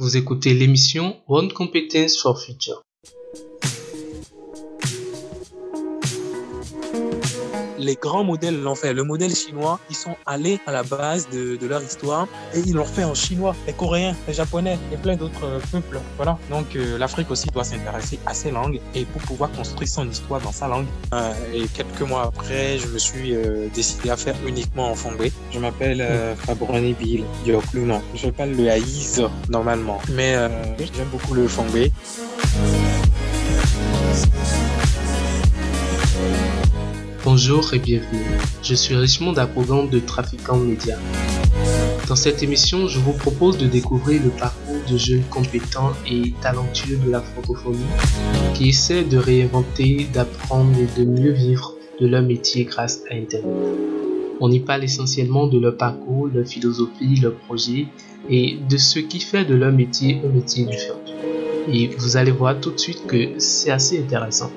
Vous écoutez l'émission One Competence for Future. Les grands modèles l'ont fait. Le modèle chinois, ils sont allés à la base de, de leur histoire et ils l'ont fait en chinois, les coréens, les japonais et plein d'autres euh, peuples. Voilà. Donc euh, l'Afrique aussi doit s'intéresser à ces langues et pour pouvoir construire son histoire dans sa langue. Euh, et quelques mois après, je me suis euh, décidé à faire uniquement en fongbe. Je m'appelle euh, Fabroni Bill. Je parle le haïs normalement, mais j'aime beaucoup le fongbe. Bonjour et bienvenue. Je suis Richmond programme de Trafiquant Média. Dans cette émission, je vous propose de découvrir le parcours de jeunes compétents et talentueux de la francophonie qui essaient de réinventer, d'apprendre et de mieux vivre de leur métier grâce à Internet. On y parle essentiellement de leur parcours, leur philosophie, leur projet et de ce qui fait de leur métier un métier du futur. Et vous allez voir tout de suite que c'est assez intéressant.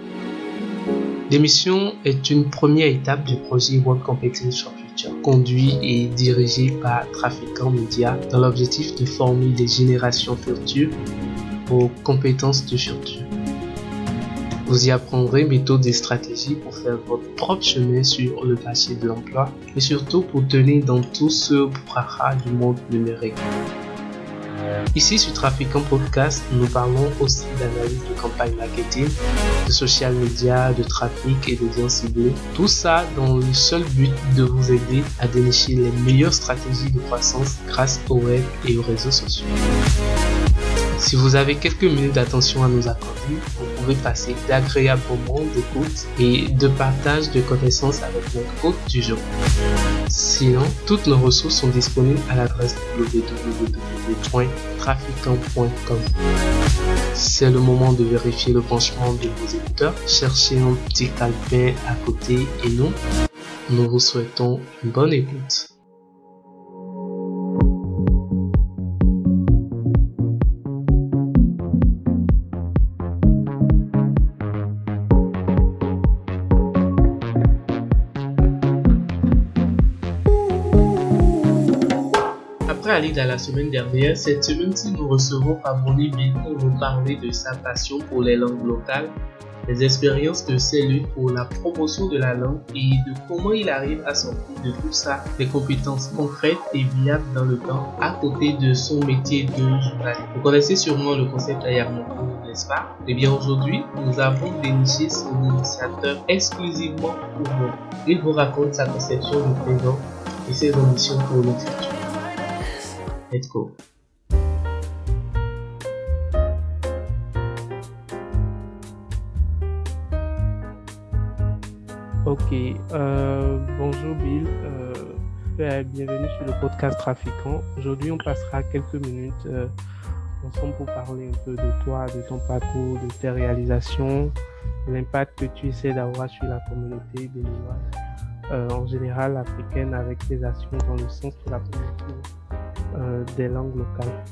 L'émission est une première étape du projet World Competence for Future, conduit et dirigé par Trafiquant Media dans l'objectif de former des générations futures aux compétences du futur. Vous y apprendrez méthodes et stratégies pour faire votre propre chemin sur le marché de l'emploi et surtout pour tenir dans tout ce brouhaha du monde numérique. Ici sur Trafiquant Podcast, nous parlons aussi d'analyse de campagne marketing, de social media, de trafic et d'audience ciblée. Tout ça dans le seul but de vous aider à dénicher les meilleures stratégies de croissance grâce au web et aux réseaux sociaux. Si vous avez quelques minutes d'attention à nous accorder, vous pouvez passer d'agréables moments d'écoute et de partage de connaissances avec notre hôte du jour. Sinon, toutes nos ressources sont disponibles à l'adresse www.trafiquant.com. C'est le moment de vérifier le branchement de vos écouteurs. Cherchez un petit calepin à côté et nous, nous vous souhaitons une bonne écoute. Après Alida la semaine dernière, cette semaine-ci nous recevons Fabroni B pour nous parler de sa passion pour les langues locales, les expériences de ses luttes pour la promotion de la langue et de comment il arrive à sortir de tout ça des compétences concrètes et viables dans le temps à côté de son métier de journaliste. Vous connaissez sûrement le concept Ayarmoko, n'est-ce pas? Eh bien aujourd'hui, nous avons déniché son initiateur exclusivement pour vous. Il vous raconte sa conception du présent et ses ambitions pour le futur. Let's go. Ok, euh, bonjour Bill, euh, bienvenue sur le podcast Trafiquant. Aujourd'hui, on passera quelques minutes euh, ensemble pour parler un peu de toi, de ton parcours, de tes réalisations, l'impact que tu essaies d'avoir sur la communauté béninoise, en général africaine, avec tes actions dans le sens de la promotion euh, des langues locales.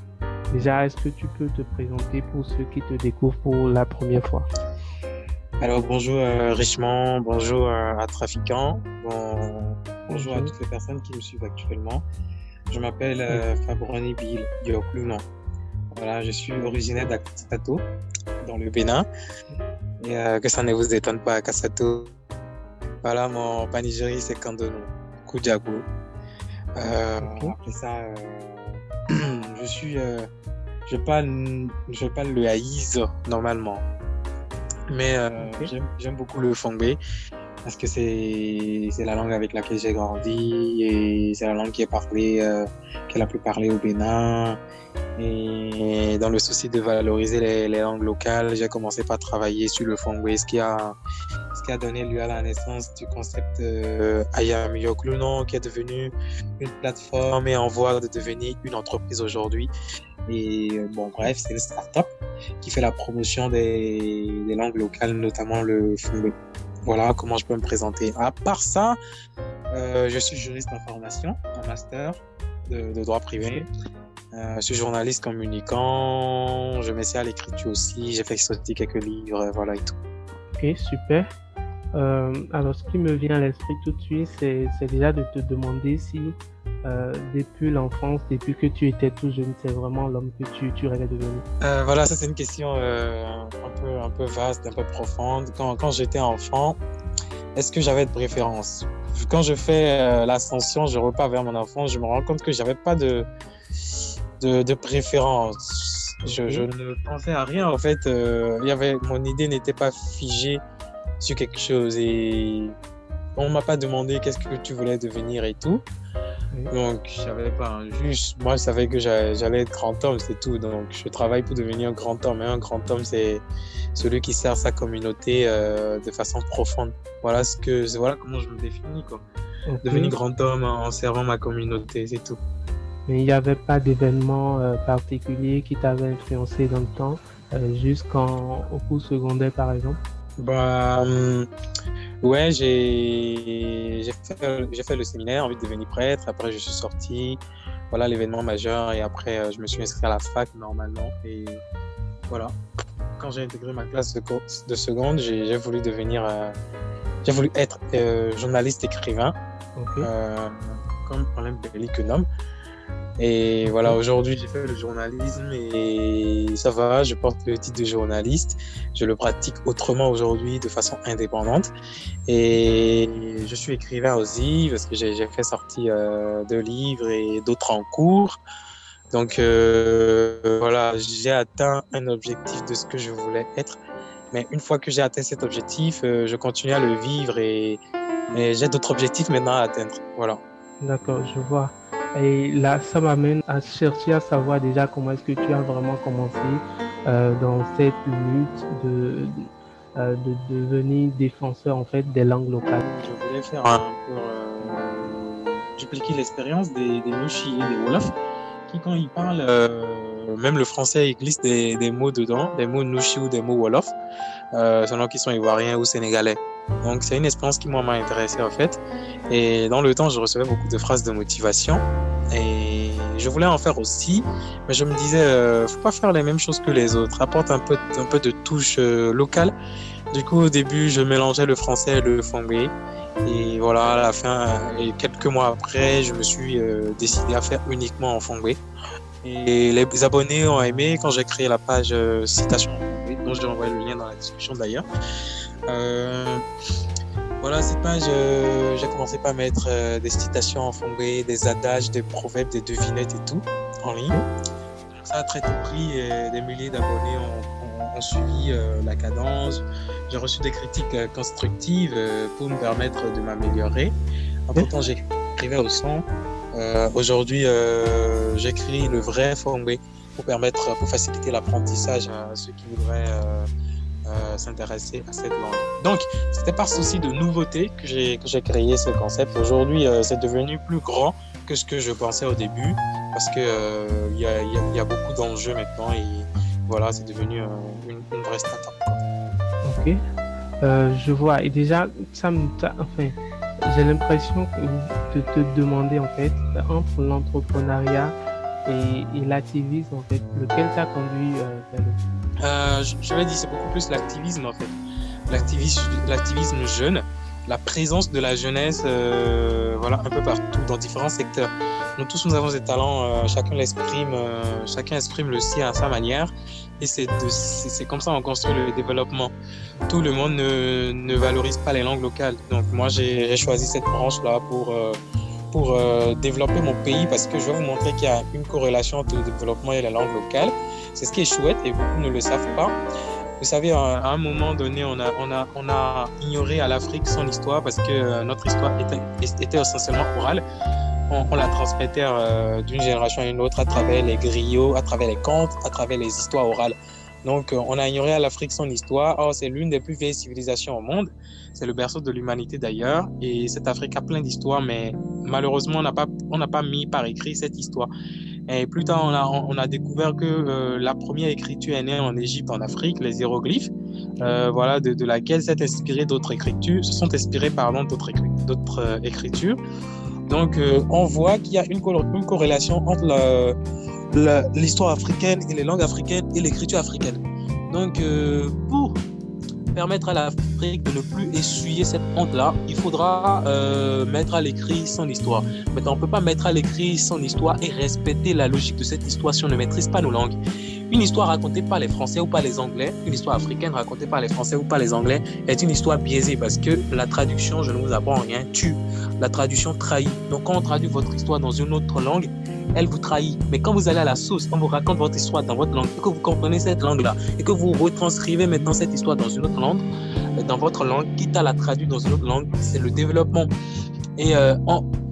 Déjà, est-ce que tu peux te présenter pour ceux qui te découvrent pour la première fois? Alors bonjour euh, Richemont, bonjour euh, à Trafiquant, bon, bonjour à toutes les personnes qui me suivent actuellement. Je m'appelle euh, Fabroni Bill Diokluno. Voilà, je suis originaire d'Akasato, dans le Bénin. Et euh, que ça ne vous étonne pas, Akasato. Voilà, mon panigérie, c'est Kandono, Kujago. Euh. Après ça, euh, je suis, euh, je parle, je parle le haïs normalement. Mais j'aime- beaucoup le fongbe parce que c'est la langue avec laquelle j'ai grandi et c'est la langue qui est parlée, euh, qui est la plus parlée au Bénin. Et dans le souci de valoriser les, les langues locales, j'ai commencé par travailler sur le fongbe, ce qui a qui a donné lieu à la naissance du concept euh, Ayam Yokluno, qui est devenu une plateforme et en voie de devenir une entreprise aujourd'hui. Et euh, bon, bref, c'est une start-up qui fait la promotion des, langues locales, notamment le fongbe. Voilà comment je peux me présenter. À part ça, euh, je suis juriste en formation, en master de, de droit privé. Euh, je suis journaliste communicant, je m'essaie à l'écriture aussi, j'ai fait sortir quelques livres, voilà et tout. Ok, super. Euh, alors, ce qui me vient à l'esprit tout de suite, c'est déjà de te demander si, euh, depuis l'enfance, depuis que tu étais tout jeune, c'est vraiment l'homme que tu, tu rêvais devenir? Euh, voilà, ça c'est une question un, peu, un peu vaste, un peu profonde. Quand, quand j'étais enfant, est-ce que j'avais de préférence? Quand je fais l'ascension, je repars vers mon enfant, je me rends compte que j'avais pas de, de, de préférence. Je, je, ne pensais à rien en fait. il y avait, mon idée n'était pas figée sur quelque chose et on m'a pas demandé qu'est-ce que tu voulais devenir et tout. Donc, je savais pas. Juste, moi, je savais que j'allais être grand homme, c'est tout. Donc, je travaille pour devenir un grand homme. Et un grand homme, c'est celui qui sert sa communauté euh, de façon profonde. Voilà ce que, voilà comment je me définis, quoi. Devenir grand homme en servant ma communauté, c'est tout. Mais il n'y avait pas d'événement euh, particulier qui t'avait influencé dans le temps, euh, jusqu'au cours secondaire, par exemple? Bah, hum, ouais, j'ai fait, fait le séminaire, envie de devenir prêtre. Après, je suis sorti. Voilà l'événement majeur. Et après, euh, je me suis inscrit à la fac normalement. Et voilà. Quand j'ai intégré ma classe de, seconde, j'ai voulu devenir. Euh, j'ai voulu être euh, journaliste écrivain. comme problème que nomme. Et voilà, aujourd'hui, j'ai fait le journalisme et ça va, je porte le titre de journaliste. Je le pratique autrement aujourd'hui de façon indépendante. Et je suis écrivain aussi parce que j'ai fait sortir euh, deux livres et d'autres en cours. Donc euh, voilà, j'ai atteint un objectif de ce que je voulais être. Mais une fois que j'ai atteint cet objectif, euh, je continue à le vivre et, et j'ai d'autres objectifs maintenant à atteindre. Voilà. D'accord, je vois. Et là, ça m'amène à chercher à savoir déjà comment est-ce que tu as vraiment commencé euh, dans cette lutte de, euh, de, devenir défenseur en fait des langues locales. Je voulais faire un peu euh, dupliquer l'expérience des, des Nushi et des Wolof qui quand ils parlent, même le français il glisse des, des, mots dedans, des mots Nushi ou des mots Wolof, selon qu'ils sont ivoiriens ou sénégalais. Donc c'est une expérience qui moi m'a intéressé en fait. Et dans le temps, je recevais beaucoup de phrases de motivation et je voulais en faire aussi, mais je me disais, euh, faut pas faire les mêmes choses que les autres. Apporte un peu, un peu de touche euh, locale. Du coup, au début, je mélangeais le français et le fongbe. Et voilà, à la fin, et quelques mois après, je me suis euh, décidé à faire uniquement en fongbe. Et les abonnés ont aimé quand j'ai créé la page euh, citation je vais envoyer le lien dans la description d'ailleurs. Euh, voilà, cette page, euh, j'ai commencé par mettre euh, des citations en fondé, des adages, des proverbes, des devinettes et tout en ligne. ça a très tôt pris des milliers d'abonnés ont, suivi la cadence. J'ai reçu des critiques constructives pour me permettre de m'améliorer. Pourtant, j'écrivais au son. Aujourd'hui, j'écris le vrai fondé pour permettre, pour faciliter l'apprentissage à ceux qui voudraient euh, s'intéresser à cette langue. Donc, c'était par souci de nouveauté que j'ai créé ce concept. Aujourd'hui, euh, c'est devenu plus grand que ce que je pensais au début parce euh, il y, a, y, a, beaucoup d'enjeux maintenant et voilà, c'est devenu une, une, vraie start-up. Ok, je vois. Et déjà, ça me. Enfin, j'ai l'impression de te demander en fait entre l'entrepreneuriat et, l'activisme en fait, lequel t'a conduit vers le euh, je, vais dire c'est beaucoup plus l'activisme en fait. L'activisme, jeune, la présence de la jeunesse, euh, voilà, un peu partout dans différents secteurs. Nous tous, nous avons des talents, euh, chacun l'exprime, euh, chacun exprime le sien à sa manière, et c'est comme ça qu'on construit le développement. Tout le monde ne, ne valorise pas les langues locales. Donc moi, j'ai choisi cette branche là pour euh, développer mon pays parce que je vais vous montrer qu'il y a une corrélation entre le développement et la langue locale. C'est ce qui est chouette et beaucoup ne le savent pas. Vous savez, à un moment donné, on a, on a, on a ignoré à l'Afrique son histoire parce que euh, notre histoire était, était essentiellement orale. On, la transmettait euh, d'une génération à une autre à travers les griots, à travers les contes, à travers les histoires orales. Donc, euh, on a ignoré à l'Afrique son histoire. Or, c'est l'une des plus vieilles civilisations au monde. C'est le berceau de l'humanité d'ailleurs. Et cette Afrique a plein d'histoires, mais malheureusement, on n'a pas, pas mis par écrit cette histoire. Et plus tard, on a, découvert que euh, la première écriture est née en Égypte, en Afrique, les hiéroglyphes, euh, voilà, de, laquelle s'est inspiré d'autres écritures, se sont inspirés, pardon, d'autres écritures. Donc, on voit qu'il y a une, une corrélation entre l'histoire africaine et les langues africaines et l'écriture africaine. Donc, pour permettre à l'Afrique de ne plus essuyer cette honte-là, il faudra euh, mettre à l'écrit son histoire. Maintenant, on ne peut pas mettre à l'écrit son histoire et respecter la logique de cette histoire si on ne maîtrise pas nos langues. Une histoire racontée par les Français ou par les Anglais, une histoire africaine racontée par les Français ou par les Anglais est une histoire biaisée parce que la traduction, je ne vous apprends rien, tue. La traduction trahit. Donc quand on traduit votre histoire dans une autre langue, elle vous trahit. Mais quand vous allez à la source, on vous raconte votre histoire dans votre langue et que vous comprenez cette langue-là et que vous retranscrivez maintenant cette histoire dans une autre langue, euh, dans votre langue, quitte à la traduire dans une autre langue, c'est le développement. Et euh,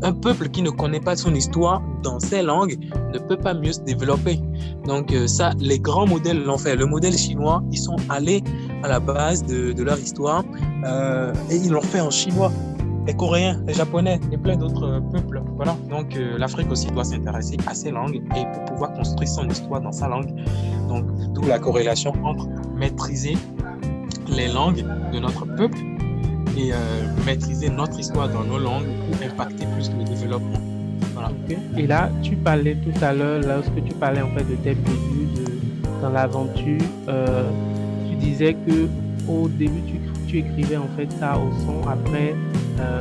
un peuple qui ne connaît pas son histoire dans ses langues ne peut pas mieux se développer. Donc euh, ça, les grands modèles l'ont fait. Le modèle chinois, ils sont allés à la base de, leur histoire et ils l'ont fait en chinois. Les Coréens, les Japonais et plein d'autres peuples. Voilà. Donc euh, l'Afrique aussi doit s'intéresser à ses langues et pour pouvoir construire son histoire dans sa langue. Donc d'où la corrélation entre maîtriser les langues de notre peuple et euh, maîtriser notre histoire dans nos langues pour impacter plus le développement. Voilà. Et là, tu parlais tout à l'heure, lorsque tu parlais en fait de tes débuts dans l'aventure, euh, tu disais que au début tu, tu, écrivais en fait ça au son, après euh,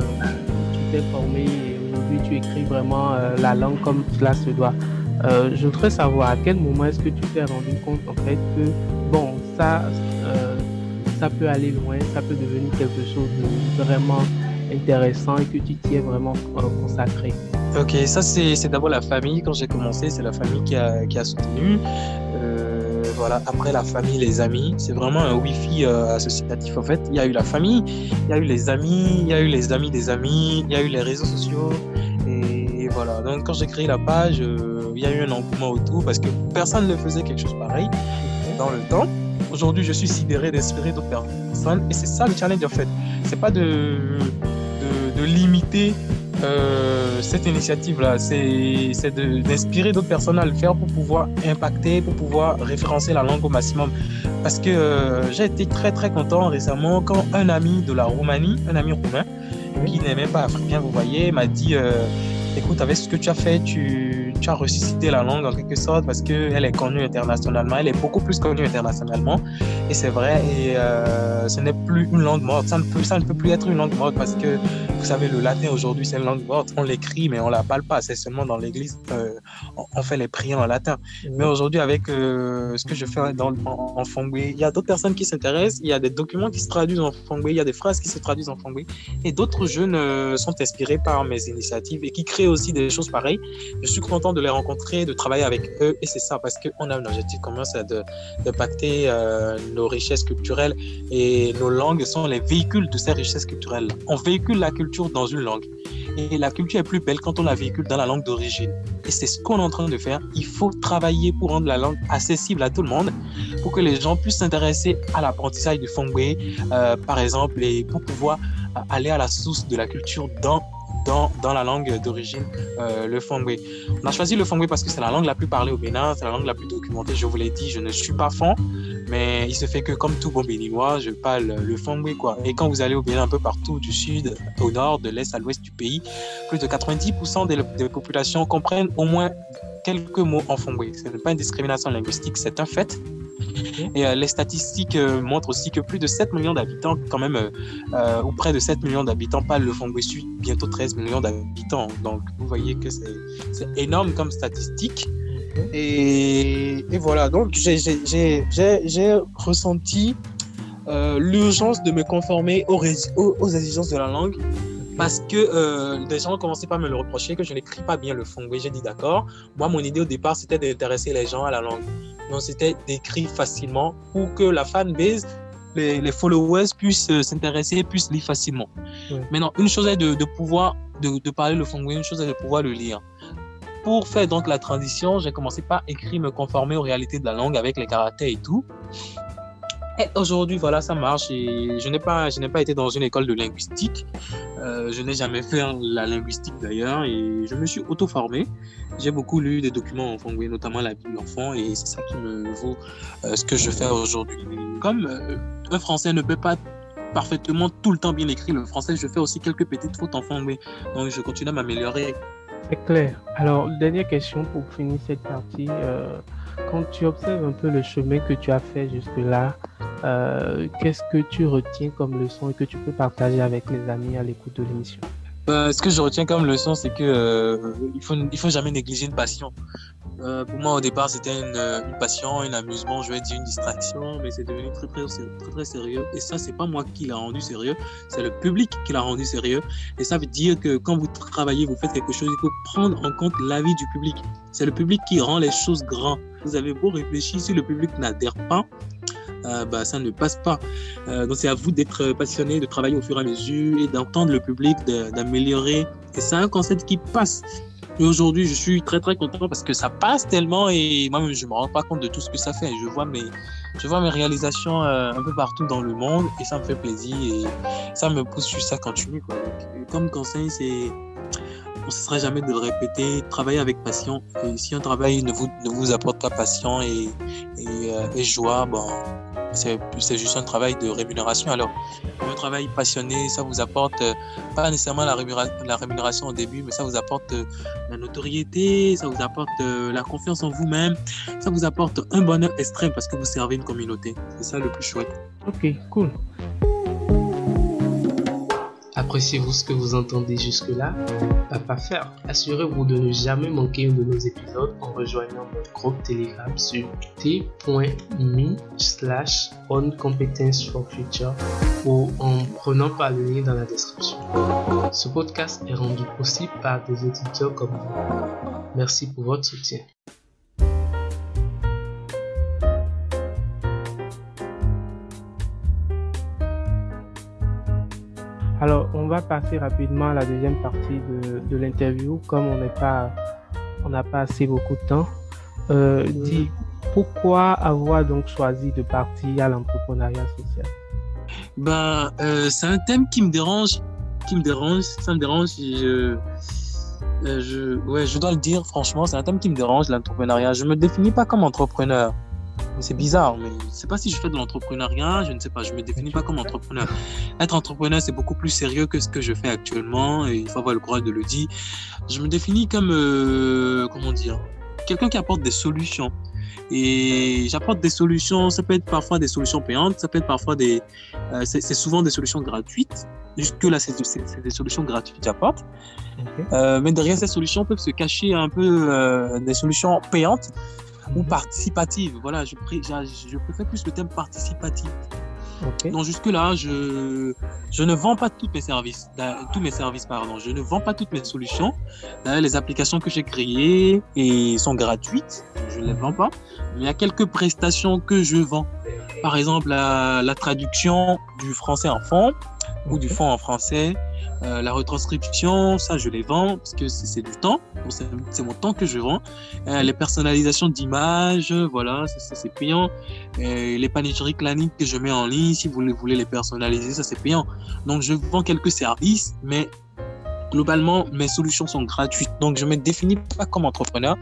tu t'es formé et aujourd'hui tu écris vraiment euh, la langue comme cela se doit. Euh, je voudrais savoir à quel moment est-ce que tu t'es rendu compte en fait que bon ça ça peut aller loin, ça peut devenir quelque chose de vraiment intéressant et que tu t'y es vraiment consacré? Ok, ça c'est d'abord la famille. Quand j'ai commencé, c'est la famille qui a, qui a soutenu. Euh, voilà, après la famille, les amis. C'est vraiment un Wi-Fi euh, associatif en fait. Il y a eu la famille, il y a eu les amis, il y a eu les amis des amis, il y a eu les réseaux sociaux. Et, voilà, donc quand j'ai créé la page, il y a eu un engouement autour parce que personne ne faisait quelque chose pareil dans le temps. Aujourd'hui, je suis sidéré d'inspirer d'autres personnes. Et c'est ça le challenge, en fait. C'est pas de, de, de limiter euh, cette initiative-là. C'est d'inspirer d'autres personnes à le faire pour pouvoir impacter, pour pouvoir référencer la langue au maximum. Parce que euh, j'ai été très, très content récemment quand un ami de la Roumanie, un ami roumain, qui n'est même pas africain, vous voyez, m'a dit euh, écoute, avec ce que tu as fait, tu, tu as ressuscité la langue en quelque sorte parce qu'elle est connue internationalement, elle est beaucoup plus connue internationalement. Et c'est vrai, et euh, ce n'est plus une langue morte. Ça ne, peut, ça ne peut plus être une langue morte parce que, vous savez, le latin aujourd'hui, c'est une langue morte. On l'écrit, mais on ne la parle pas. C'est seulement dans l'église, euh, on fait les prières en latin. Mais aujourd'hui, avec euh, ce que je fais dans, en, en il y a d'autres personnes qui s'intéressent, il y a des documents qui se traduisent en Fongbe, il y a des phrases qui se traduisent en Fongbe. Et d'autres jeunes euh, sont inspirés par mes initiatives et qui créent aussi des choses pareilles. Je suis content de les rencontrer, de travailler avec eux. Et c'est ça, parce qu'on a un objectif commun, c'est de, de pacter euh, nos richesses culturelles. Et nos langues sont les véhicules de ces richesses culturelles. On véhicule la culture dans une langue. Et la culture est plus belle quand on la véhicule dans la langue d'origine. Et c'est ce qu'on est en train de faire. Il faut travailler pour rendre la langue accessible à tout le monde, pour que les gens puissent s'intéresser à l'apprentissage du Fongbe, euh, par exemple, et pour pouvoir aller à la source de la culture dans dans, dans, la langue d'origine, euh, le Fongbe. On a choisi le Fongbe parce que c'est la langue la plus parlée au Bénin, c'est la langue la plus documentée. Je vous l'ai dit, je ne suis pas fond, mais il se fait que comme tout bon béninois, je parle le Fongbe. Quoi. Et quand vous allez au Bénin un peu partout, du sud au nord, de l'est à l'ouest du pays, plus de 90% des, populations comprennent au moins quelques mots en Fongbe. Ce n'est pas une discrimination linguistique, c'est un fait. Et euh, les statistiques euh, montrent aussi que plus de 7 millions d'habitants, quand même, euh, ou près de 7 millions d'habitants parlent le Fongbe Sud, bientôt 13 millions d'habitants. Donc, vous voyez que c'est énorme comme statistique. Et, et voilà, donc j'ai ressenti l'urgence de me conformer aux, aux, aux, exigences de la langue parce que euh, des gens commençaient pas à me le reprocher que je n'écris pas bien le Fongbe. J'ai dit d'accord. Moi, mon idée au départ, c'était d'intéresser les gens à la langue. Donc, c'était d'écrire facilement pour que la fanbase, les, les followers puissent s'intéresser, puissent lire facilement. Maintenant, une chose est de, de pouvoir de, de, parler le Fongbe, une chose est de pouvoir le lire. Pour faire donc la transition, j'ai commencé par écrire, me conformer aux réalités de la langue avec les caractères et tout. Et aujourd'hui, voilà, ça marche. Et je n'ai pas, je n'ai pas été dans une école de linguistique. Euh, je n'ai jamais fait la linguistique d'ailleurs. Et je me suis auto-formé. J'ai beaucoup lu des documents en fongbe, notamment la Bible enfant. Et c'est ça qui me vaut euh, ce que je fais aujourd'hui. Comme euh, un Français ne peut pas parfaitement tout le temps bien écrire le français, je fais aussi quelques petites fautes en fongbe. Donc je continue à m'améliorer. C'est clair. Alors, dernière question pour finir cette partie. Euh, quand tu observes un peu le chemin que tu as fait jusque-là, qu'est-ce que tu retiens comme leçon et que tu peux partager avec les amis à l'écoute de l'émission? Bah, ce que je retiens comme leçon, c'est que euh, il faut faut jamais négliger une passion. Euh, pour moi, au départ, c'était une, une, passion, un amusement, je vais dire une distraction, mais c'est devenu très très, très très sérieux. Et ça, c'est pas moi qui l'a rendu sérieux, c'est le public qui l'a rendu sérieux. Et ça veut dire que quand vous travaillez, vous faites quelque chose, il faut prendre en compte l'avis du public. C'est le public qui rend les choses grandes. Vous avez beau réfléchir, si le public n'adhère pas, euh, bah, ça ne passe pas. Euh, donc c'est à vous d'être passionné, de travailler au fur et à mesure et d'entendre le public, d'améliorer. Et c'est un concept qui passe. Et aujourd'hui, je suis très très content parce que ça passe tellement et moi-même je me rends pas compte de tout ce que ça fait. Je vois mes, je vois mes réalisations euh, un peu partout dans le monde et ça me fait plaisir et ça me pousse juste à continuer. Quoi. comme conseil, c'est on ne cessera jamais de le répéter, travailler avec passion. Et si un travail ne vous, ne vous apporte pas passion et, et, et joie, bon, c'est juste un travail de rémunération. Alors, un travail passionné, ça vous apporte euh, pas nécessairement la rémunération, au début, mais ça vous apporte euh, la notoriété, ça vous apporte euh, la confiance en vous-même, ça vous apporte un bonheur extrême parce que vous servez une communauté. C'est ça le plus chouette. Ok, cool. Appréciez-vous ce que vous entendez jusque-là? Pas pas faire. Assurez-vous de ne jamais manquer un de nos épisodes en rejoignant notre groupe Telegram sur t.me slash for future ou en prenant par le lien dans la description. Ce podcast est rendu possible par des auditeurs comme vous. Merci pour votre soutien. Alors, on va passer rapidement à la deuxième partie de, l'interview, comme on n'est pas, on n'a pas assez beaucoup de temps. Euh, dis, pourquoi avoir donc choisi de partir à l'entrepreneuriat social? Ben, euh, c'est un thème qui me dérange, qui me dérange, ça me dérange. Je, euh, je, ouais, je dois le dire franchement, c'est un thème qui me dérange, l'entrepreneuriat. Je me définis pas comme entrepreneur. C'est bizarre, mais je sais pas si je fais de l'entrepreneuriat, je ne sais pas, je me définis pas comme entrepreneur. Être entrepreneur, c'est beaucoup plus sérieux que ce que je fais actuellement, et il faut avoir le courage de le dire. Je me définis comme, euh, comment dire, quelqu'un qui apporte des solutions. Et j'apporte des solutions, ça peut être parfois des solutions payantes, ça peut être parfois des. Euh, c'est souvent des solutions gratuites. Jusque-là, c'est des solutions gratuites que j'apporte. Euh, mais derrière ces solutions peuvent se cacher un peu des solutions payantes ou participative. Voilà, je, je, préfère plus le thème participatif. Donc jusque-là, je, je ne vends pas tous mes services, tous mes services, pardon. Je ne vends pas toutes mes solutions. Les applications que j'ai créées et sont gratuites, je ne les vends pas. Mais il y a quelques prestations que je vends. Par exemple, la, la traduction du français en fond ou du fond en français, euh, la retranscription, ça, je les vends parce que c'est du temps. C'est mon temps que je vends. Euh, les personnalisations d'images, voilà, c'est payant. Euh, les panégyriques planning que je mets en ligne, si vous voulez les personnaliser, ça, c'est payant. Donc, je vends quelques services, mais globalement, mes solutions sont gratuites. Donc, je me définis pas comme entrepreneur,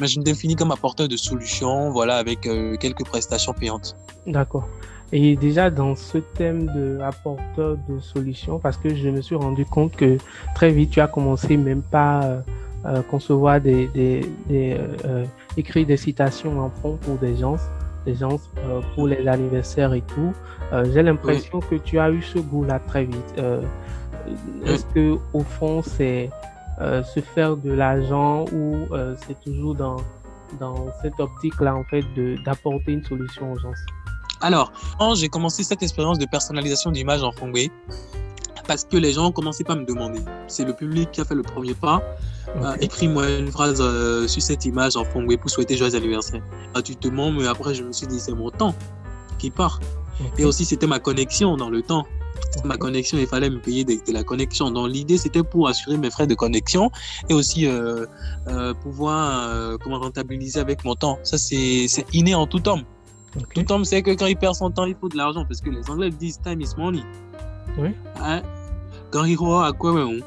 mais je me définis comme apporteur de solutions, voilà, avec quelques prestations payantes. D'accord. Et déjà dans ce thème de apporteur de solutions, parce que je me suis rendu compte que très vite tu as commencé même pas euh, euh concevoir des, des, des euh, euh, écrire des citations en fond pour des gens, des gens euh, pour les anniversaires et tout. J'ai l'impression que tu as eu ce goût-là très vite. Est-ce que au fond c'est se faire de l'argent ou c'est toujours dans dans cette optique-là en fait de d'apporter une solution aux gens? Alors, j'ai commencé cette expérience de personnalisation d'image en Fongway parce que les gens ont commencé par me demander. C'est le public qui a fait le premier pas. Euh, écris-moi une phrase euh, sur cette image en Fongway pour souhaiter joyeux anniversaire. Gratuitement, mais après, je me suis dit, c'est mon temps qui part. Et aussi, c'était ma connexion dans le temps. Ma connexion, il fallait me payer de, la connexion. Donc, l'idée, c'était pour assurer mes frais de connexion et aussi euh, pouvoir comment rentabiliser avec mon temps. Ça, c'est inné en tout homme. Tout homme sait que quand il perd son temps, il faut de l'argent parce que les Anglais disent time is money. Oui. Hein? Quand il croit à quoi même.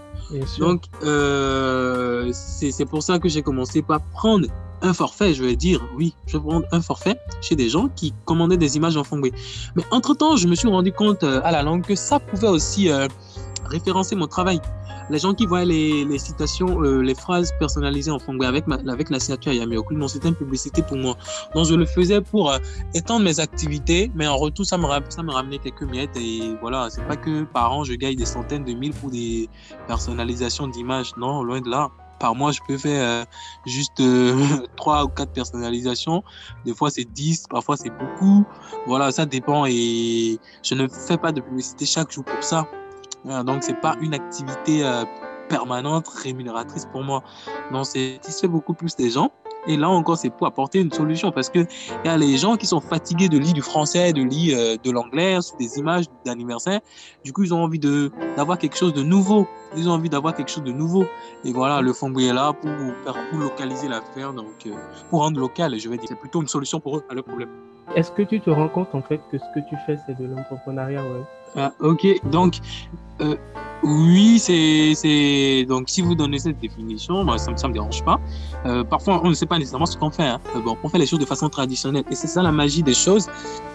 Donc, euh, c'est pour ça que j'ai commencé par prendre un forfait. Je vais dire, oui, je vais prendre un forfait chez des gens qui commandaient des images en fongway. Mais entre-temps, je me suis rendu compte euh, à la langue que ça pouvait aussi euh, référencer mon travail. Les gens qui voient les, citations, euh, les phrases personnalisées en Fongbe avec, avec la signature Yamiokul, non, c'était une publicité pour moi. Donc, je le faisais pour euh, étendre mes activités, mais en retour, ça me, ça me ramenait quelques miettes. Et voilà, c'est pas que par an, je gagne des centaines de mille pour des personnalisations d'images. Non, loin de là par mois, je peux faire euh, juste trois ou quatre personnalisations. Des fois, c'est 10, parfois, c'est beaucoup. Voilà, ça dépend. Et je ne fais pas de publicité chaque jour pour ça. Voilà, donc, c'est pas une activité euh, permanente, rémunératrice pour moi. Donc, c'est beaucoup plus des gens. Et là encore, c'est pour apporter une solution parce qu'il y a les gens qui sont fatigués de lire du français, de lire euh, de l'anglais, des images d'anniversaire. Du coup, ils ont envie d'avoir quelque chose de nouveau. Ils ont envie d'avoir quelque chose de nouveau. Et voilà, le Fongui est là pour, pour, pour localiser l'affaire, donc euh, pour rendre local. Je vais dire, c'est plutôt une solution pour eux à leur problème. Est-ce que tu te rends compte en fait que ce que tu fais, c'est de l'entrepreneuriat ouais? Ah, ok, donc euh, oui, c'est donc si vous donnez cette définition, moi, ça ne me dérange pas. Euh, parfois, on ne sait pas nécessairement ce qu'on fait. Hein. Bon, on fait les choses de façon traditionnelle et c'est ça la magie des choses.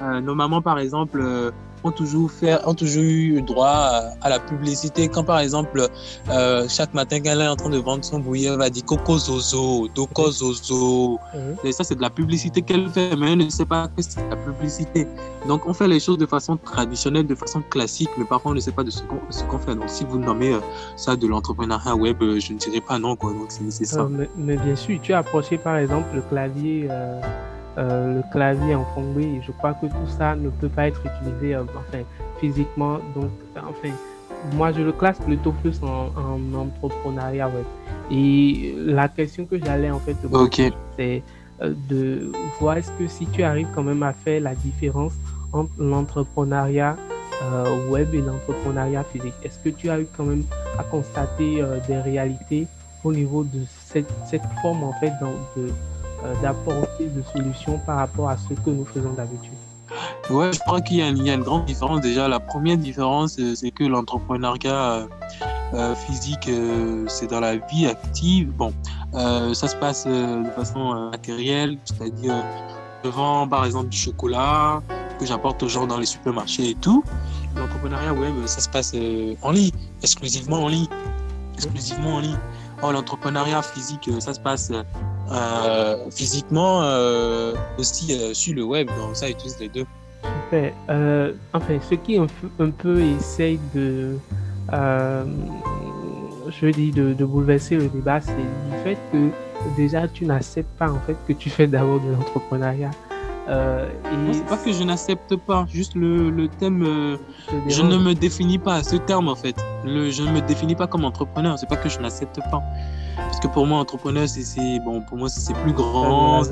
Euh, nos mamans, par exemple, euh, ont toujours fait, ont toujours eu droit à, à la publicité. Quand par exemple, euh, chaque matin, quand elle est en train de vendre son bouillie, elle va dire Coco Zozo, Zozo. Mhm. Et ça, c'est de la publicité qu'elle fait, mais elle ne sait pas que c'est de la publicité. Donc, on fait les choses de façon traditionnelle, de façon classique, mais parfois, on ne sait pas de ce qu'on qu'on fait. Donc, si vous nommez euh, ça de l'entrepreneuriat web, euh, je ne dirais pas non, quoi. Donc, c'est ça. Euh, mais, mais bien sûr, tu as approché par exemple le clavier, euh, euh, le clavier en. Je crois que tout ça ne peut pas être utilisé enfin, physiquement. Donc, enfin, moi je le classe plutôt plus en, en entrepreneuriat web. Et la question que j'allais en fait te poser, c'est de voir est-ce que si tu arrives quand même à faire la différence entre l'entrepreneuriat euh, web et l'entrepreneuriat physique. Est-ce que tu as eu quand même à constater euh, des réalités au niveau de cette, cette forme en fait d'en- de, euh, d'apporter de solutions par rapport à ce que nous faisons d'habitude? Ouais, je crois qu'il y, a une- il y a une grande différence. Déjà, la première différence, euh, c'est que l'entrepreneuriat euh, euh, physique, c'est dans la vie active. Bon, ça se passe de façon matérielle, c'est-à-dire je vends par exemple du chocolat que j'apporte aux gens dans les supermarchés et tout. L'entrepreneuriat web, ça se passe euh, en ligne, exclusivement en ligne, exclusivement en ligne. Or, l'entrepreneuriat physique, euh, ça se passe euh, physiquement aussi sur le web. Donc, ça utilise les deux. Euh, enfin, ce qui un, peu- essaye de, je de, de bouleverser le débat, c'est du fait que déjà tu n'acceptes pas en fait que tu fais d'abord de l'entrepreneuriat. Euh, C'est pas que je n'accepte pas, juste le, le thème, euh, je ne me définis pas à ce terme en fait. Le, je ne me définis pas comme entrepreneur, c'est pas que je n'accepte pas. Parce que pour moi, entrepreneur, c'est- bon, pour moi, c'est plus grand,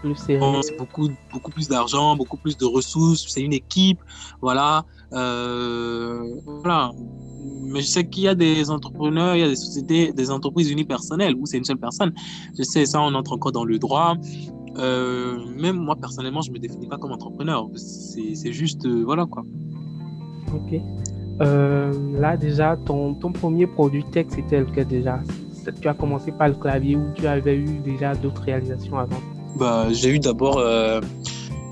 plus sérieux. c'est beaucoup, beaucoup plus d'argent, beaucoup plus de ressources, c'est une équipe, voilà. Euh, voilà. Mais je sais qu'il y a des entrepreneurs, il y a des sociétés, des entreprises unipersonnelles où c'est une seule personne. Je sais, ça, on entre encore dans le droit. Euh, même moi, personnellement, je me définis pas comme entrepreneur. C'est juste, euh, voilà quoi. Ok. Là déjà, ton, ton premier produit tech, c'était lequel déjà? Tu as commencé par le clavier ou tu avais eu déjà d'autres réalisations avant? Bah, j'ai eu d'abord euh,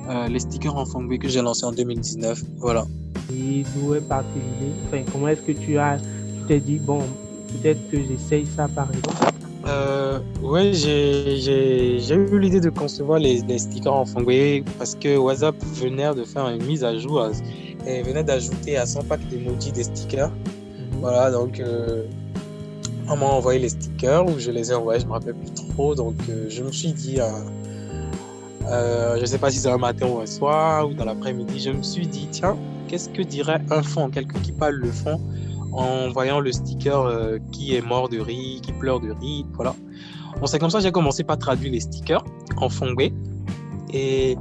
euh, les stickers en Fongbe que j'ai lancé en 2019. Voilà. Et d'où est partie l'idée Enfin, comment est-ce que tu as, tu t'es dit, bon, peut-être que j'essaye ça par exemple? Euh, ouais, j'ai j'ai- j'ai eu l'idée de concevoir les, les stickers en Fongbe parce que WhatsApp venait de faire une mise à jour à- et venait d'ajouter à son pack d'emojis des stickers. Voilà, donc euh, on m'a envoyé les stickers ou je les ai envoyés, je me rappelle plus trop. Donc euh, je me suis dit, euh, je sais pas si c'est un matin ou un soir ou dans l'après-midi, je me suis dit, tiens, qu'est-ce que dirait un fond, quelqu'un qui parle le fond en voyant le sticker euh, qui est mort de rire, qui pleure de rire, voilà. Bon, c'est comme ça que j'ai commencé par traduire les stickers en fongbe. Et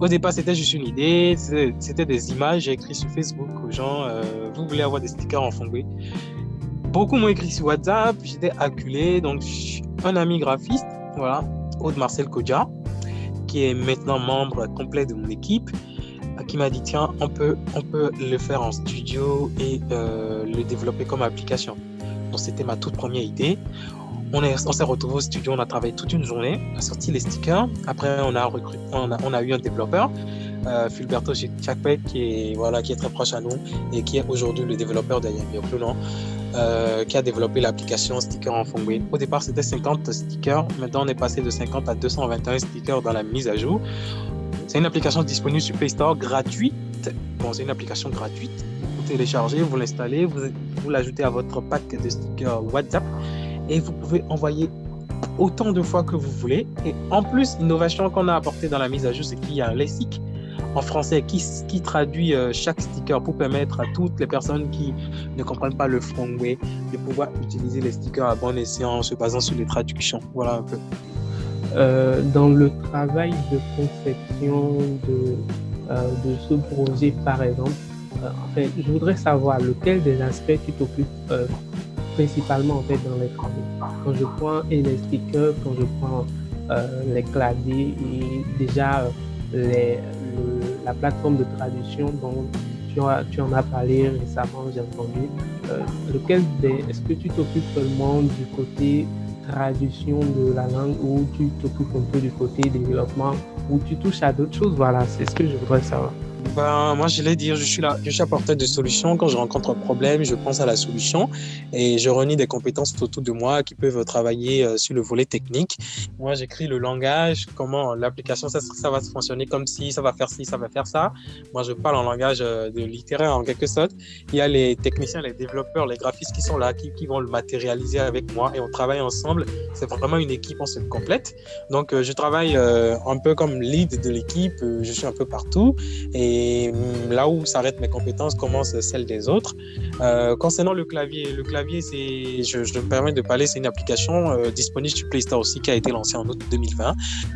au départ, c'était juste une idée, c'était des images. J'ai écrit sur Facebook aux gens, euh, vous voulez avoir des stickers en fongbe. Beaucoup m'ont écrit sur WhatsApp, j'étais acculé. Donc, un ami graphiste, voilà, Aude Marcel Kodja, qui est maintenant membre complet de mon équipe, euh, qui m'a dit tiens, on peut, on peut le faire en studio et euh, le développer comme application. Donc, c'était ma toute première idée. On s'est on s'est retrouvé au studio, on a travaillé toute une journée, on a sorti les stickers. Après, on a, recruté, on a, eu un développeur, euh, Fulberto Chakpek, qui est, voilà, qui est très proche à nous et qui est aujourd'hui le développeur d'Ayami Okluno, euh, qui a développé l'application Sticker en Fongway. Au départ, c'était 50 stickers. Maintenant, on est passé de 50 à 221 stickers dans la mise à jour. C'est une application disponible sur Play Store gratuite. Bon, c'est une application gratuite. Vous téléchargez, vous l'installez, vous, vous l'ajoutez à votre pack de stickers WhatsApp et vous pouvez envoyer autant de fois que vous voulez. Et en plus, l'innovation qu'on a apportée dans la mise à jour, c'est qu'il y a un lexique en français qui, traduit euh, chaque sticker pour permettre à toutes les personnes qui ne comprennent pas le Frongway de pouvoir utiliser les stickers à bon escient en se basant sur les traductions. Voilà un peu. Euh, dans le travail de conception de, euh, ce projet, par exemple, en fait, je voudrais savoir lequel des aspects tu t'occupes principalement en fait dans les travaux. Quand je prends les stickers, quand je prends les claviers et déjà les, le- la plateforme de traduction dont tu, en as parlé récemment, j'ai entendu. Lequel est-ce que tu t'occupes seulement du côté traduction de la langue ou tu t'occupes un peu du côté développement ou tu touches à d'autres choses? Voilà, c'est ce que je voudrais savoir. Ben, moi, je l'ai dit, je suis là, je suis apporteur de solutions. Quand je rencontre un problème, je pense à la solution et je renie des compétences autour de moi qui peuvent travailler euh, sur le volet technique. Moi, j'écris le langage, comment l'application, ça, ça va fonctionner comme si, ça va faire ci, ça va faire ça. Moi, je parle en langage euh, de littéraire en quelque sorte. Il y a les techniciens, les développeurs, les graphistes qui sont là, qui, vont le matérialiser avec moi et on travaille ensemble. C'est vraiment une équipe, on se complète. Donc, euh, je travaille un peu comme lead de l'équipe. je suis un peu partout. Et hum, là où s'arrêtent mes compétences commencent celles des autres. Euh, concernant le clavier, le clavier, c'est, je, me permets de parler, c'est une application euh, disponible sur Play Store aussi qui a été lancée en août 2020.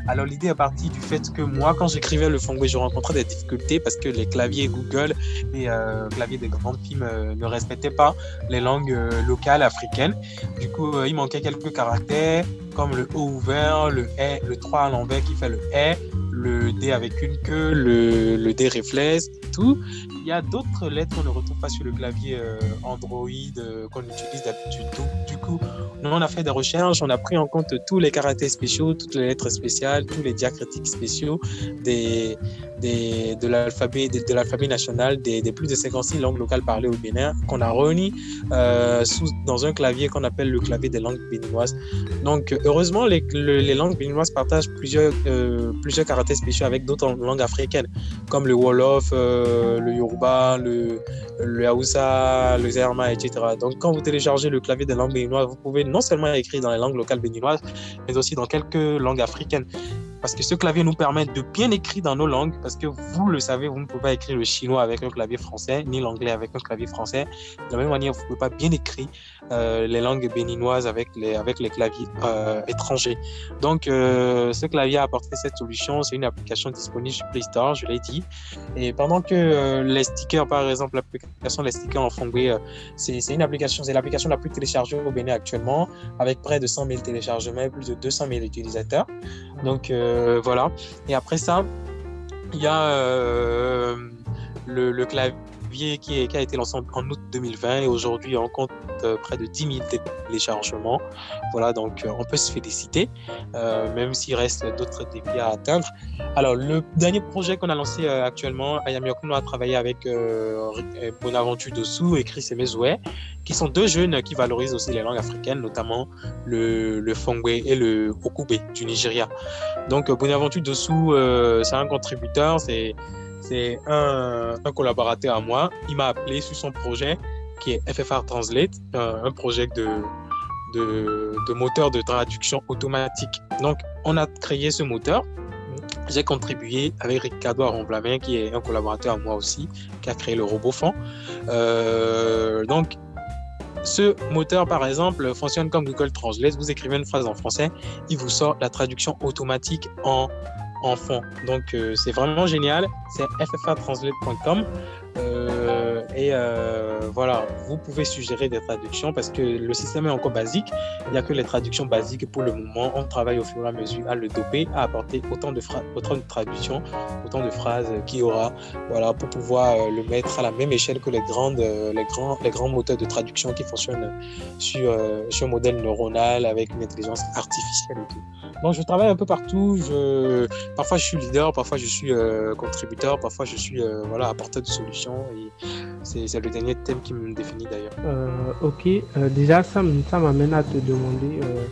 Alors l'idée est partie du fait que moi, quand j'écrivais le Fongway, je rencontrais des difficultés parce que les claviers Google et euh, claviers des grandes films euh, ne respectaient pas les langues locales africaines. Du coup, il manquait quelques caractères comme le O ouvert, le E, le 3 à l'envers qui fait le E, le D avec une queue, le, le D réflexe, tout. Il y a d'autres lettres qu'on ne retrouve pas sur le clavier euh, Android euh, qu'on utilise d'habitude. Du coup, nous, on a fait des recherches, on a pris en compte tous les caractères spéciaux, toutes les lettres spéciales, tous les diacritiques spéciaux des, des, de l'alphabet de, de l'alphabet national des, plus de 56 langues locales parlées au Bénin qu'on a réunis euh, dans un clavier qu'on appelle le clavier des langues béninoises. Donc, heureusement, les, le- les langues béninoises partagent plusieurs, euh, plusieurs caractères spéciaux avec d'autres langues africaines, comme le Wolof, euh, le Yoruba, le, le Hausa, le Zerma, etc. Donc, quand vous téléchargez le clavier des langues béninoises, vous pouvez non seulement écrire dans les langues locales béninoises, mais aussi dans quelques langues africaines. Parce que ce clavier nous permet de bien écrire dans nos langues, parce que vous le savez, vous ne pouvez pas écrire le chinois avec un clavier français, ni l'anglais avec un clavier français. De la même manière, vous ne pouvez pas bien écrire les langues béninoises avec les, avec les claviers euh, étrangers. Donc, euh, ce clavier a apporté cette solution. C'est une application disponible sur Play Store, je l'ai dit. Et pendant que euh, les stickers, par exemple, l'application des stickers en Fongway, euh, c'est une application, c'est l'application la plus téléchargée au Bénin actuellement, avec près de 100 000 téléchargements et plus de 200 000 utilisateurs. Donc, euh, voilà. Et après ça, il y a euh, le clavier qui, a été lancé en, août 2020 et aujourd'hui on compte euh, près de 10 000 téléchargements. Voilà, donc euh, on peut se féliciter, euh, même s'il reste d'autres défis à atteindre. Alors, le dernier projet qu'on a lancé actuellement, Ayami Okuno a travaillé avec Bonaventure Dossou et Chris Emezoué, qui sont deux jeunes qui valorisent aussi les langues africaines, notamment le, le Fongwe et le Okube du Nigeria. Donc, Bonaventure Dossou, c'est un contributeur, c'est c'est un, collaborateur à moi. Il m'a appelé sur son projet qui est FFR Translate, un projet de, de, moteur de traduction automatique. Donc, on a créé ce moteur. J'ai contribué avec Ricardo Aromblamin, qui est un collaborateur à moi aussi, qui a créé le RoboFond. Euh, donc, ce moteur, par exemple, fonctionne comme Google Translate. Vous écrivez une phrase en français, il vous sort la traduction automatique en, en fond. Donc, euh, c'est vraiment génial. C'est ffrtranslate.com. Euh, Et euh, voilà, vous pouvez suggérer des traductions parce que le système est encore basique. Il n'y a que les traductions basiques pour le moment. On travaille au fur et à mesure à le doper, à apporter autant de, autant de traductions, autant de phrases qu'il y aura, voilà, pour pouvoir euh, le mettre à la même échelle que les, grandes, euh, les, grands, les grands moteurs de traduction qui fonctionnent sur, sur un modèle neuronal avec une intelligence artificielle et. Donc, je travaille un peu partout. Je... Parfois, je suis leader, parfois, je suis contributeur, parfois, je suis voilà, apporteur de solutions. C'est le dernier thème qui me définit d'ailleurs. Euh, ok, euh, déjà ça, ça m'amène à te demander, euh,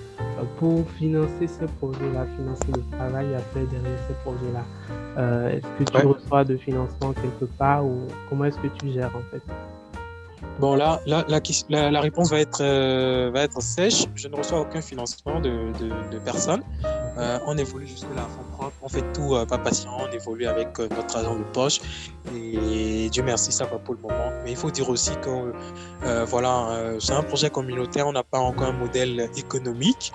pour financer ce projet-là, financer le travail à faire derrière ce projet-là, est-ce que tu reçois de financement quelque part ou comment est-ce que tu gères en fait? Bon, là, la, la, réponse va être, va être sèche. Je ne reçois aucun financement de, de, personne. Euh, on évolue jusque-là à fond propre. On fait tout euh, pas patient. On évolue avec euh, notre argent de poche. Et Dieu merci, ça va pour le moment. Mais il faut dire aussi que voilà, c'est un projet communautaire. On n'a pas encore un modèle économique.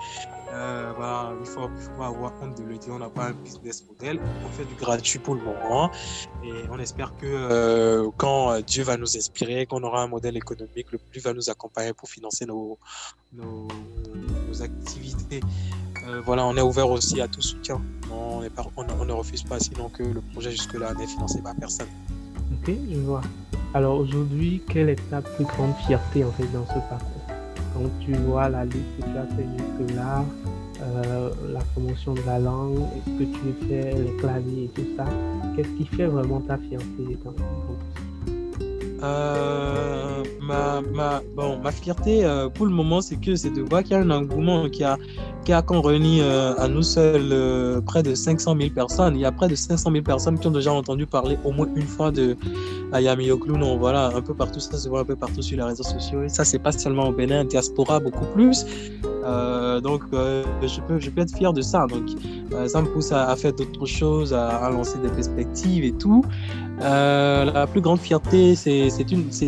Bah, il, faut, avoir honte de le dire, on n'a pas un business model. On fait du gratuit pour le moment. Et on espère que quand Dieu va nous inspirer, qu'on aura un modèle économique, le plus va nous accompagner pour financer nos, nos, activités. Euh, voilà, on est ouvert aussi à tout soutien. On, ne refuse pas, sinon que le projet jusque-là n'est financé par personne. Ok, je vois. Alors aujourd'hui, quelle est ta plus grande fierté en fait dans ce parcours? Quand tu vois la liste que tu as fait jusque-là, euh, la promotion de la langue, ce que tu fais, les claviers et tout ça, qu'est-ce qui fait vraiment ta fierté dans, euh, ma, ma, bon, ma fierté euh, pour le moment, c'est que c'est de voir qu'il y a un engouement qui a, qui a réuni euh, à nous seuls près de 500 000 personnes. Il y a près de 500 000 personnes qui ont déjà entendu parler au moins une fois de Ayami Non, Voilà, un peu partout, ça se voit un peu partout sur les réseaux sociaux. Ça, c'est pas seulement au Bénin, diaspora beaucoup plus. donc, je, peux, je peux être fier de ça. Donc, ça me pousse à, faire d'autres choses, à, lancer des perspectives et tout. La plus grande fierté, c'est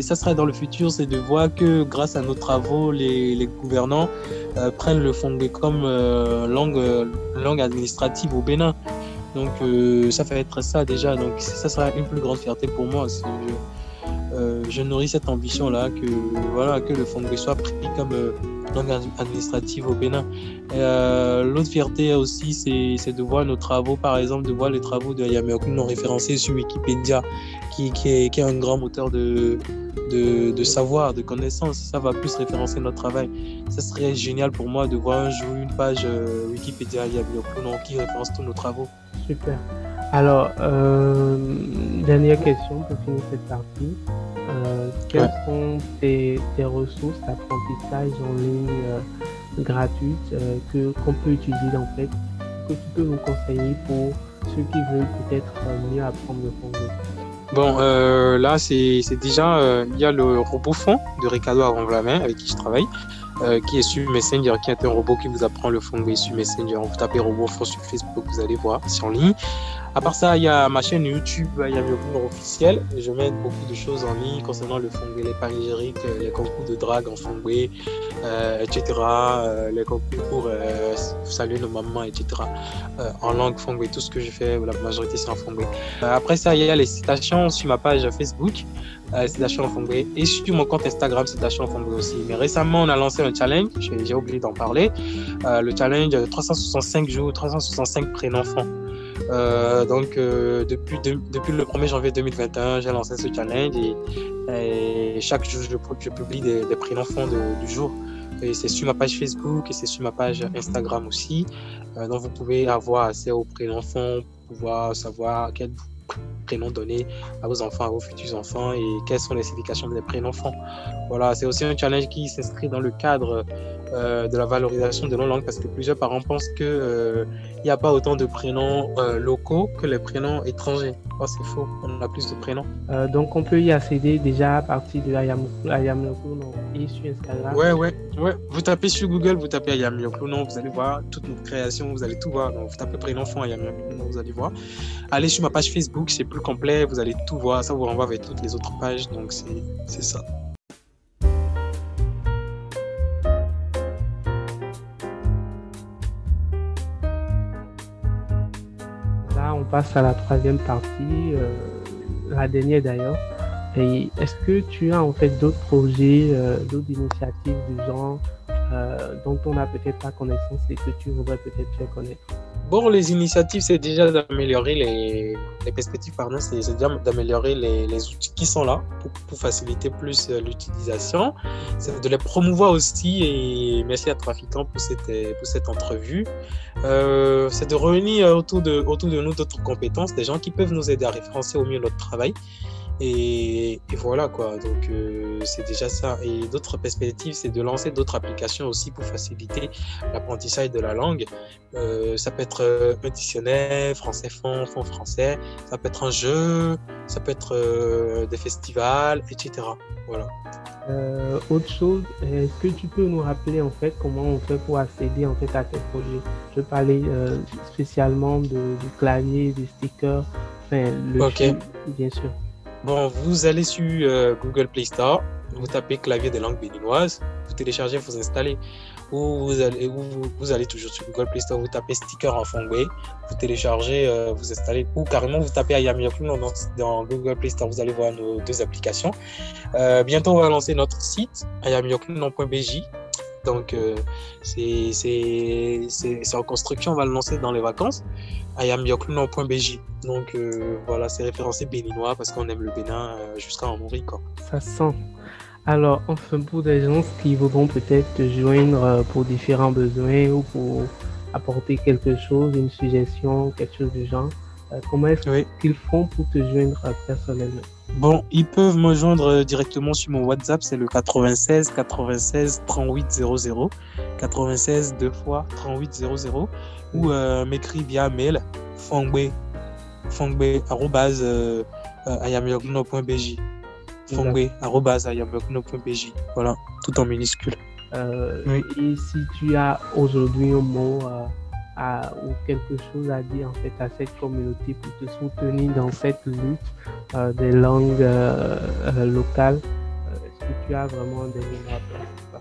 ça serait dans le futur, c'est de voir que grâce à nos travaux, les, gouvernants euh, prennent le fondé comme euh, langue, administrative au Bénin. Donc euh, ça fait être ça déjà. Donc ça sera une plus grande fierté pour moi. Je, je, nourris cette ambition là que voilà que le fondé soit pris comme langue administrative au Bénin. L'autre fierté aussi, c'est de voir nos travaux, par exemple, de voir les travaux de Yameoku non référencés sur Wikipédia qui, est, un grand moteur de, de, savoir, de connaissances. Ça va plus référencer notre travail. Ça serait génial pour moi de voir un jour une page euh, Wikipédia qui référence tous nos travaux. Super. Alors, euh, dernière question pour finir cette partie. Euh, quelles sont tes, tes ressources d'apprentissage en ligne euh, gratuites euh, que qu'on peut utiliser en fait, que tu peux nous conseiller pour ceux qui veulent peut-être mieux apprendre le français? Bon, là, c'est déjà, il y a le robot fond de Ricardo main avec qui je travaille, euh, qui est sur Messenger, qui est un robot qui vous apprend le fond sur Messenger. Vous tapez robot fond sur Facebook, vous allez voir, c'est en ligne. À part ça, il y a ma chaîne YouTube, il y a le cours officiel. Je mets beaucoup de choses en ligne concernant le fongé, les panégyriques, les concours de drague en fongé, euh, etc. Euh, les concours pour euh, saluer nos mamans, etc. Euh, en langue fongé, tout ce que je fais, la majorité c'est en fongé. après ça, il y a les citations sur ma page Facebook, citations en fongé, et sur mon compte Instagram, citations en fongé aussi. Mais récemment, on a lancé un challenge, j'ai oublié d'en parler, le challenge 365 jours, 365 prénoms. Euh, donc, euh, depuis, le 1er janvier 2021, j'ai lancé ce challenge et, chaque jour, je, publie des, des prénoms fonds du jour. Et c'est sur ma page Facebook et c'est sur ma page Instagram aussi. Euh, donc, vous pouvez avoir accès aux prénoms fonds, pouvoir savoir quel prénom donner à vos enfants, à vos futurs enfants et quelles sont les significations des prénoms fonds. Voilà, c'est aussi un challenge qui s'inscrit dans le cadre euh, de la valorisation de nos langues parce que plusieurs parents pensent qu'il euh, n'y a pas autant de prénoms euh, locaux que les prénoms étrangers. Oh, c'est faux, on a plus de prénoms. donc on peut y accéder déjà à partir de Ayam, Ayam et sur Instagram. Ouais, ouais, ouais. Vous tapez sur Google, vous tapez Ayam non, vous allez voir toutes nos créations, vous allez tout voir. Donc, vous tapez prénom fond Ayam vous allez voir. Allez sur ma page Facebook, c'est plus complet, vous allez tout voir. Ça vous renvoie vers toutes les autres pages, donc c'est ça. Passe à la troisième partie, euh, la dernière d'ailleurs. Est-ce que tu as en fait d'autres projets, euh, d'autres initiatives du genre euh, dont on n'a peut-être pas connaissance et que tu voudrais peut-être faire connaître? Bon, les initiatives, c'est déjà d'améliorer les, les, perspectives, pardon, c'est déjà d'améliorer les, outils qui sont là pour, pour faciliter plus euh, l'utilisation. C'est de les promouvoir aussi et merci à Trafiquant pour cette, pour cette entrevue. Euh, c'est de réunir autour de, autour de nous d'autres compétences, des gens qui peuvent nous aider à référencer au mieux notre travail. Et, et, voilà quoi, donc euh, c'est déjà ça. Et d'autres perspectives, c'est de lancer d'autres applications aussi pour faciliter l'apprentissage de la langue. Euh, ça peut être euh, un dictionnaire, français fond, fond français, ça peut être un jeu, ça peut être euh, des festivals, etc. Voilà. Autre chose, est-ce que tu peux nous rappeler en fait comment on fait pour accéder en fait à tes projets? Je parlais spécialement de, du clavier, du sticker, enfin le okay. bien sûr. Bon, vous allez sur euh, Google Play Store, vous tapez clavier des langues béninoises, vous téléchargez, vous installez. Ou vous allez, toujours sur Google Play Store, vous tapez sticker en Fongway, vous téléchargez, euh, vous installez, ou carrément vous tapez Ayamiokun dans, Google Play Store, vous allez voir nos deux applications. Euh, bientôt, on va lancer notre site, ayamiokun.bj. Donc, euh, c'est en construction, on va le lancer dans les vacances. ayamiokun.bj. Donc, euh, voilà, c'est référencé béninois parce qu'on aime le Bénin euh, jusqu'à en mourir. Quoi. Ça sent. Alors, enfin, pour des gens qui voudront peut-être te joindre pour différents besoins ou pour apporter quelque chose, une suggestion, quelque chose du genre, comment est-ce oui. qu'ils font pour te joindre personnellement? Bon, ils peuvent me joindre directement sur mon WhatsApp, c'est le 96 96 38 00. 96 deux fois 38 00. Ou euh, m'écrit via mail fongbe, fongbe, arrobase, euh. Voilà, tout en minuscule. Euh, oui. Et si tu as aujourd'hui un mot ou quelque chose à dire en fait à cette communauté pour te soutenir dans cette lutte euh, des langues euh, euh, locales Est-ce que tu as vraiment des mots à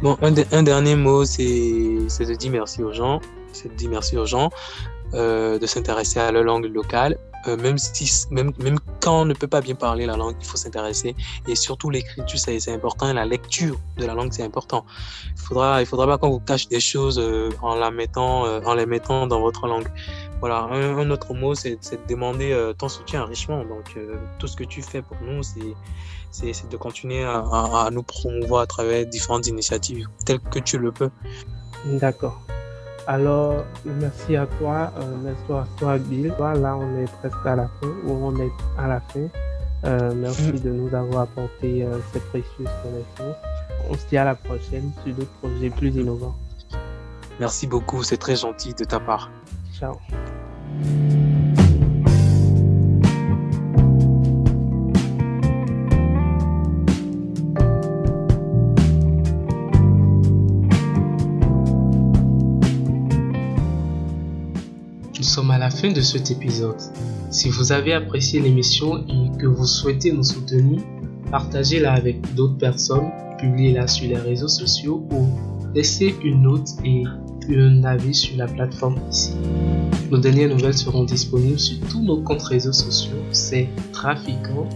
Bon, un, dernier mot, c'est de dire merci aux gens. C'est de dire merci aux gens, de s'intéresser à la langue locale. Même, si, même, quand on ne peut pas bien parler la langue, il faut s'intéresser. Et surtout, l'écriture, c'est important. La lecture de la langue, c'est important. Il faudra, il faudra pas qu'on vous cache des choses euh, euh, en les mettant dans votre langue. Voilà, un, autre mot, c'est de demander euh, ton soutien à Richemont. Donc, tout ce que tu fais pour nous, c'est de continuer à, à nous promouvoir à travers différentes initiatives telles que tu le peux. D'accord. Alors, merci à toi, euh, merci à toi, Bill. Là, on est presque à la fin, ou on est à la fin. Euh, merci de nous avoir apporté euh, ces précieuses connaissances. On se dit à la prochaine sur d'autres projets plus innovants. Merci beaucoup, c'est très gentil de ta part. Ciao. Sommes à la fin de cet épisode. Si vous avez apprécié l'émission et que vous souhaitez nous soutenir, partagez-la avec d'autres personnes, publiez-la sur les réseaux sociaux ou laissez une note et un avis sur la plateforme ici. Nos dernières nouvelles seront disponibles sur tous nos comptes réseaux sociaux, c'est trafiquant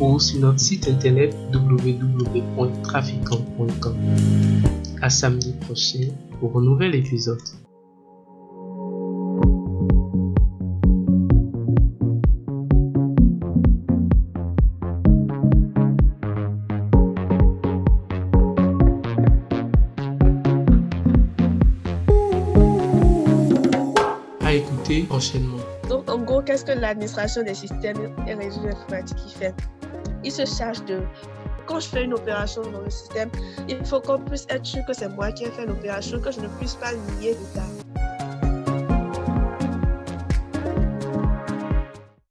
ou sur notre site internet www.traficant.com. À samedi prochain pour un nouvel épisode. À écouter prochainement. Donc, en gros, qu'est-ce que l'administration des systèmes et réseaux informatiques fait? Il se charge de quand je fais une opération dans le système, il faut qu'on puisse être sûr que c'est moi qui ai fait l'opération, que je ne puisse pas nier le data.